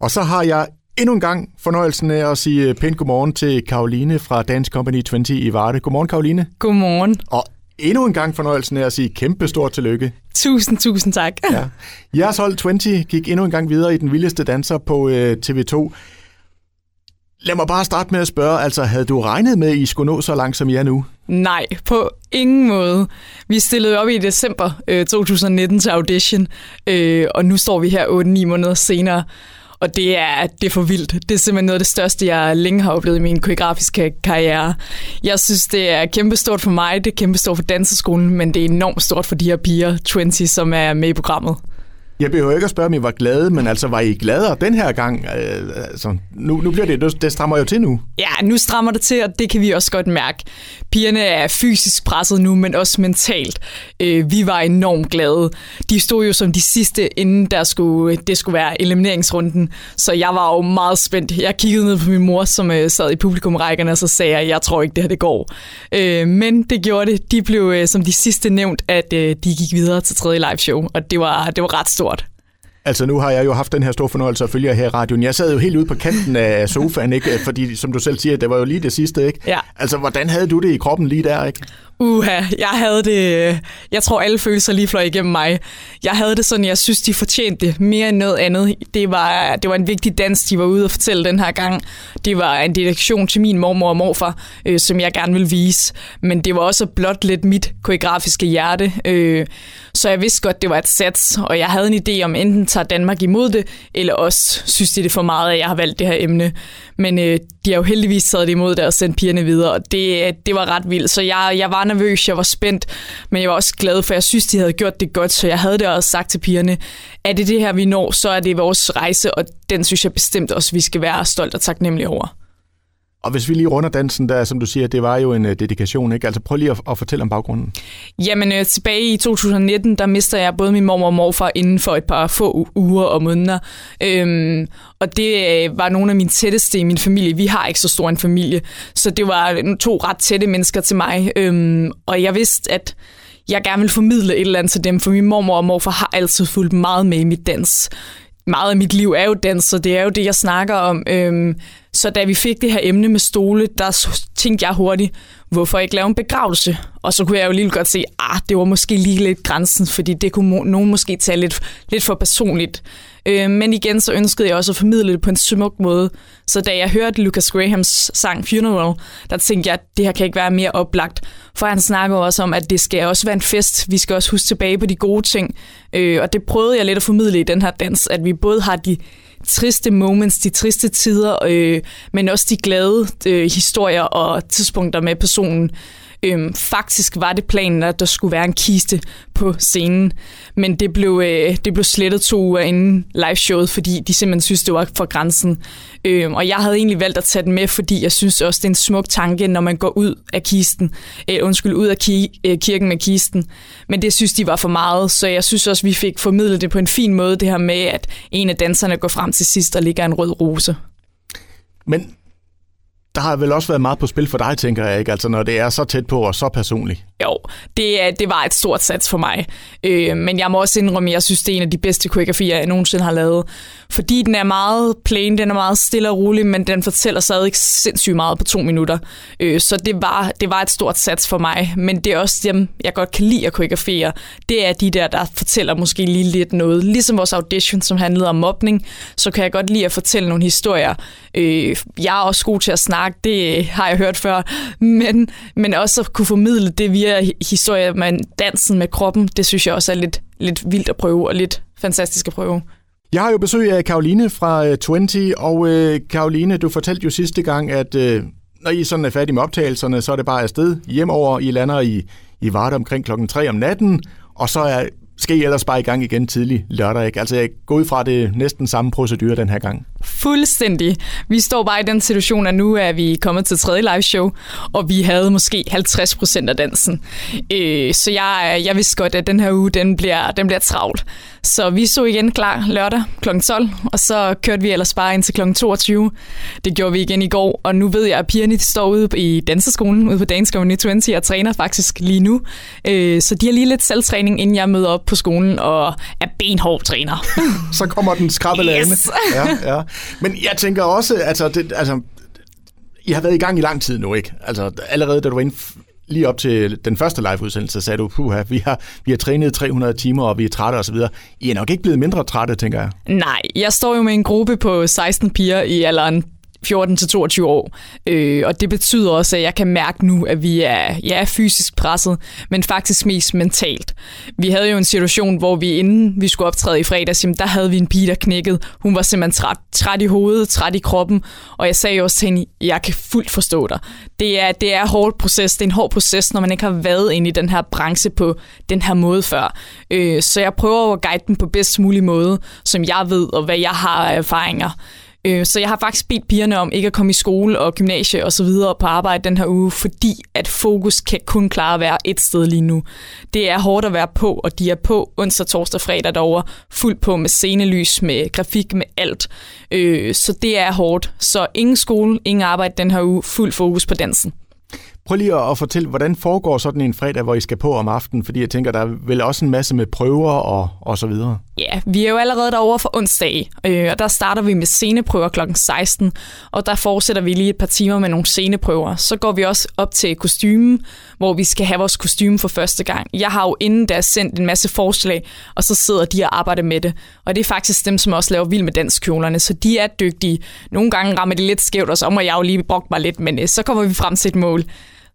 Og så har jeg endnu en gang fornøjelsen af at sige pænt godmorgen til Karoline fra Dance Company 20 i Varde. Godmorgen, Karoline. Godmorgen. Og endnu en gang fornøjelsen af at sige kæmpe stort tillykke. Tusind, tusind tak. Ja. Jeres hold 20 gik endnu en gang videre i den vildeste danser på øh, TV2. Lad mig bare starte med at spørge, altså havde du regnet med, at I skulle nå så langt, som I er nu? Nej, på ingen måde. Vi stillede op i december øh, 2019 til audition, øh, og nu står vi her 8-9 måneder senere. Og det er, det er for vildt. Det er simpelthen noget af det største, jeg længe har oplevet i min koreografiske karriere. Jeg synes, det er kæmpestort for mig, det er kæmpestort for danseskolen, men det er enormt stort for de her piger, 20, som er med i programmet. Jeg behøver ikke at spørge, om I var glade, men altså, var I gladere den her gang? Øh, altså, nu, nu bliver det, det strammer jo til nu. Ja, nu strammer det til, og det kan vi også godt mærke. Pigerne er fysisk presset nu, men også mentalt. Øh, vi var enormt glade. De stod jo som de sidste, inden der skulle, det skulle være elimineringsrunden, så jeg var jo meget spændt. Jeg kiggede ned på min mor, som øh, sad i publikumrækkerne, og så sagde jeg, jeg tror ikke, det her det går. Øh, men det gjorde det. De blev øh, som de sidste nævnt, at øh, de gik videre til tredje live show, og det var, det var ret stort stort. Altså nu har jeg jo haft den her store fornøjelse at følge her i radioen. Jeg sad jo helt ude på kanten af sofaen, ikke? fordi som du selv siger, det var jo lige det sidste. Ikke? Ja. Altså hvordan havde du det i kroppen lige der? Ikke? Uha, jeg havde det... Jeg tror, alle følelser lige fløj igennem mig. Jeg havde det sådan, jeg synes, de fortjente det mere end noget andet. Det var, det var en vigtig dans, de var ude at fortælle den her gang. Det var en dedikation til min mormor og morfar, øh, som jeg gerne vil vise. Men det var også blot lidt mit koreografiske hjerte. Øh, så jeg vidste godt, det var et sats, og jeg havde en idé om, enten tager Danmark imod det, eller også synes de det for meget, at jeg har valgt det her emne. Men øh, de har jo heldigvis taget det imod det og sendt pigerne videre, og det, øh, det var ret vildt. Så jeg, jeg var nervøs, jeg var spændt, men jeg var også glad, for jeg synes, de havde gjort det godt, så jeg havde det også sagt til pigerne, er det det her, vi når, så er det vores rejse, og den synes jeg bestemt også, vi skal være stolt og taknemmelige over. Og hvis vi lige runder dansen, der, som du siger, det var jo en øh, dedikation, ikke? Altså prøv lige at, at fortælle om baggrunden. Jamen øh, tilbage i 2019, der mister jeg både min mormor og morfar inden for et par få uger og måneder. Øhm, og det øh, var nogle af mine tætteste i min familie. Vi har ikke så stor en familie, så det var to ret tætte mennesker til mig. Øhm, og jeg vidste, at jeg gerne ville formidle et eller andet til dem, for min mormor og morfar har altid fulgt meget med i mit dans meget af mit liv er jo dans, så det er jo det, jeg snakker om. Øhm, så da vi fik det her emne med stole, der tænkte jeg hurtigt, hvorfor ikke lave en begravelse? Og så kunne jeg jo lige godt se, ah, det var måske lige lidt grænsen, fordi det kunne nogen måske tage lidt, lidt for personligt. Øh, men igen, så ønskede jeg også at formidle det på en smuk måde. Så da jeg hørte Lucas Grahams sang Funeral, der tænkte jeg, at det her kan ikke være mere oplagt. For han snakker også om, at det skal også være en fest. Vi skal også huske tilbage på de gode ting. Øh, og det prøvede jeg lidt at formidle i den her dans, at vi både har de triste moments, de triste tider, øh, men også de glade øh, historier og tidspunkter med personen. Øhm, faktisk var det planen, at der skulle være en kiste på scenen, men det blev, øh, det blev slettet to uger inden liveshowet, fordi de simpelthen synes, det var for grænsen. Øhm, og jeg havde egentlig valgt at tage den med, fordi jeg synes også, det er en smuk tanke, når man går ud af kisten, øh, undskyld, ud af ki- øh, kirken med kisten. Men det synes de var for meget, så jeg synes også, vi fik formidlet det på en fin måde, det her med, at en af danserne går frem til sidst og ligger en rød rose. Men der har vel også været meget på spil for dig, tænker jeg, ikke? Altså, når det er så tæt på og så personligt. Jo, det, det var et stort sats for mig. Øh, men jeg må også indrømme, at jeg synes, det er en af de bedste koreografier, jeg nogensinde har lavet. Fordi den er meget plain, den er meget stille og rolig, men den fortæller sig ikke sindssygt meget på to minutter. Øh, så det var, det var et stort sats for mig. Men det er også dem, jeg godt kan lide at koreografere. Det er de der, der fortæller måske lige lidt noget. Ligesom vores audition, som handlede om mobning, så kan jeg godt lide at fortælle nogle historier. Øh, jeg er også god til at snakke, det har jeg hørt før. Men, men også at kunne formidle det via historie med dansen med kroppen, det synes jeg også er lidt, lidt vildt at prøve, og lidt fantastisk at prøve. Jeg har jo besøg af Karoline fra øh, 20, og uh, Karoline, du fortalte jo sidste gang, at øh, når I sådan er færdige med optagelserne, så er det bare afsted hjemover. I lander i, i Varde omkring klokken 3 om natten, og så er skal I ellers bare i gang igen tidlig lørdag, ikke? Altså jeg går ud fra det næsten samme procedure den her gang. Fuldstændig. Vi står bare i den situation, at nu er vi kommet til tredje live show, og vi havde måske 50 procent af dansen. Øh, så jeg, jeg vidste godt, at den her uge, den bliver, den bliver travlt. Så vi så igen klar lørdag kl. 12, og så kørte vi ellers bare ind til kl. 22. Det gjorde vi igen i går, og nu ved jeg, at pigerne står ude i danseskolen, ude på Dance Community 20, og træner faktisk lige nu. Øh, så de har lige lidt selvtræning, inden jeg møder op på skolen og er benhård træner. så kommer den skrabbelande. Yes. ja, ja. Men jeg tænker også, altså, det, altså, I har været i gang i lang tid nu, ikke? Altså, allerede da du var inde lige op til den første live-udsendelse, sagde du, puha, vi har, vi har trænet 300 timer, og vi er trætte osv. I er nok ikke blevet mindre trætte, tænker jeg. Nej, jeg står jo med en gruppe på 16 piger i alderen 14-22 år. Øh, og det betyder også, at jeg kan mærke nu, at vi er, ja, fysisk presset, men faktisk mest mentalt. Vi havde jo en situation, hvor vi inden vi skulle optræde i fredags, jamen, der havde vi en pige, der knækkede. Hun var simpelthen træt, træt i hovedet, træt i kroppen, og jeg sagde også til hende, jeg kan fuldt forstå dig. Det er, det er hård proces, det er en hård proces, når man ikke har været inde i den her branche på den her måde før. Øh, så jeg prøver at guide dem på bedst mulig måde, som jeg ved, og hvad jeg har af erfaringer. Øh, så jeg har faktisk bedt pigerne om ikke at komme i skole og gymnasie og så videre på arbejde den her uge, fordi at fokus kan kun klare at være et sted lige nu. Det er hårdt at være på, og de er på onsdag, torsdag, fredag derovre, fuldt på med scenelys, med grafik, med alt. Øh, så det er hårdt. Så ingen skole, ingen arbejde den her uge, fuld fokus på dansen. Prøv lige at fortælle, hvordan foregår sådan en fredag, hvor I skal på om aftenen? Fordi jeg tænker, der er vel også en masse med prøver og, og så videre. Ja, vi er jo allerede derovre for onsdag, øh, og der starter vi med sceneprøver kl. 16, og der fortsætter vi lige et par timer med nogle sceneprøver. Så går vi også op til kostymen, hvor vi skal have vores kostume for første gang. Jeg har jo inden da sendt en masse forslag, og så sidder de og arbejder med det. Og det er faktisk dem, som også laver vild med danskjolerne, så de er dygtige. Nogle gange rammer det lidt skævt, og så må jeg jo lige brugt mig lidt, men øh, så kommer vi frem til et mål.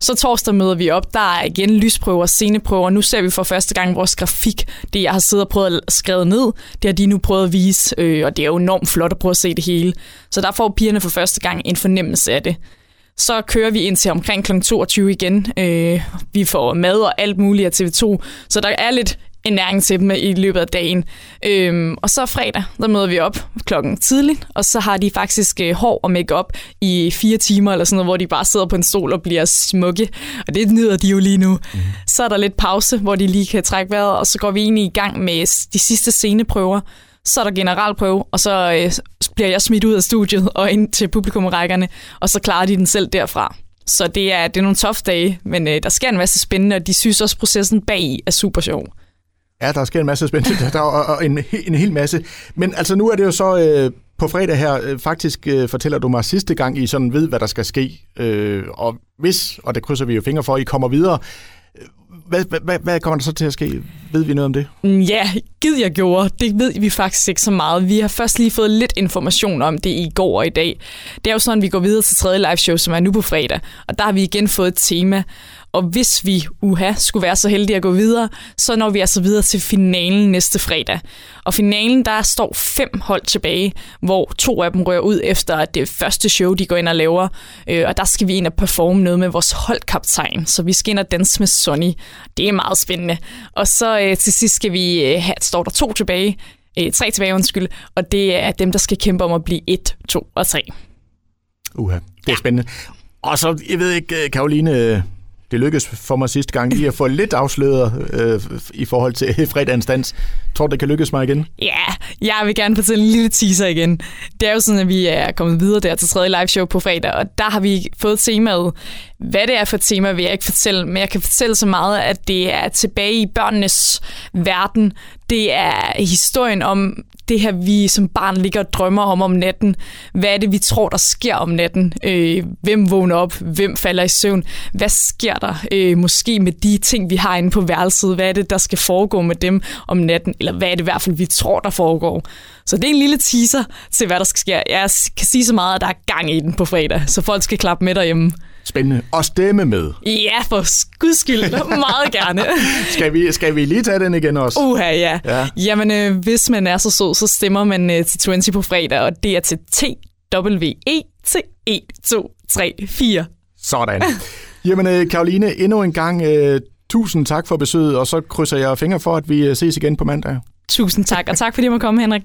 Så torsdag møder vi op. Der er igen lysprøver, sceneprøver. Nu ser vi for første gang vores grafik. Det, jeg har siddet og prøvet at skrive ned, det har de nu prøvet at vise. Øh, og det er jo enormt flot at prøve at se det hele. Så der får pigerne for første gang en fornemmelse af det. Så kører vi ind til omkring kl. 22 igen. Øh, vi får mad og alt muligt af TV2. Så der er lidt en næring til dem i løbet af dagen. Øhm, og så fredag, der møder vi op klokken tidligt, og så har de faktisk øh, hår og makeup i fire timer, eller sådan noget, hvor de bare sidder på en stol og bliver smukke. Og det nyder de jo lige nu. Mm. Så er der lidt pause, hvor de lige kan trække vejret, og så går vi egentlig i gang med de sidste sceneprøver. Så er der generalprøve, og så øh, bliver jeg smidt ud af studiet og ind til publikumrækkerne, og så klarer de den selv derfra. Så det er, det er nogle tough dage, men øh, der sker en masse spændende, og de synes også, processen bag er super sjov. Ja, der sker en masse spændende. Der er en, en hel masse. Men altså, nu er det jo så øh, på fredag her. Øh, faktisk øh, fortæller du mig sidste gang, I sådan ved, hvad der skal ske. Øh, og hvis, og det krydser vi jo fingre for, I kommer videre, øh, hvad, hvad, hvad kommer der så til at ske? Ved vi noget om det? Mm, ja, gid jeg gjorde. Det ved vi faktisk ikke så meget. Vi har først lige fået lidt information om det i går og i dag. Det er jo sådan, at vi går videre til tredje live show, som er nu på fredag. Og der har vi igen fået et tema. Og hvis vi, uha, skulle være så heldige at gå videre, så når vi altså videre til finalen næste fredag. Og finalen, der står fem hold tilbage, hvor to af dem rører ud efter det første show, de går ind og laver. Øh, og der skal vi ind og performe noget med vores holdkaptajn, så vi skal ind og danse med Sonny. Det er meget spændende. Og så øh, til sidst skal vi øh, have, står der to tilbage, tre tilbage, undskyld, og det er dem, der skal kæmpe om at blive et, to og tre. Uha, det er ja. spændende. Og så, jeg ved ikke, Karoline, det lykkedes for mig sidste gang lige at få lidt afsløret øh, i forhold til fredagens dans. Tror du, det kan lykkes mig igen? Ja, jeg vil gerne fortælle en lille teaser igen. Det er jo sådan, at vi er kommet videre der til tredje live show på fredag, og der har vi fået temaet. Hvad det er for et tema, vil jeg ikke fortælle, men jeg kan fortælle så meget, at det er tilbage i børnenes verden. Det er historien om det her, vi som barn ligger og drømmer om om natten. Hvad er det, vi tror, der sker om natten? Øh, hvem vågner op? Hvem falder i søvn? Hvad sker der øh, måske med de ting, vi har inde på værelset? Hvad er det, der skal foregå med dem om natten? Eller hvad er det i hvert fald, vi tror, der foregår? Så det er en lille teaser til, hvad der skal ske. Jeg kan sige så meget, at der er gang i den på fredag, så folk skal klappe med derhjemme. Spændende. Og stemme med. Ja, for skyld. Meget gerne. skal, vi, skal vi lige tage den igen også? Uha, ja. ja. Jamen, øh, hvis man er så sød, så stemmer man øh, til 20 på fredag, og det er til T W E T 1, 2, 3, 4. Sådan. Jamen, øh, Karoline, endnu en gang øh, tusind tak for besøget, og så krydser jeg fingre for, at vi øh, ses igen på mandag. Tusind tak, og tak fordi jeg måtte komme, Henrik.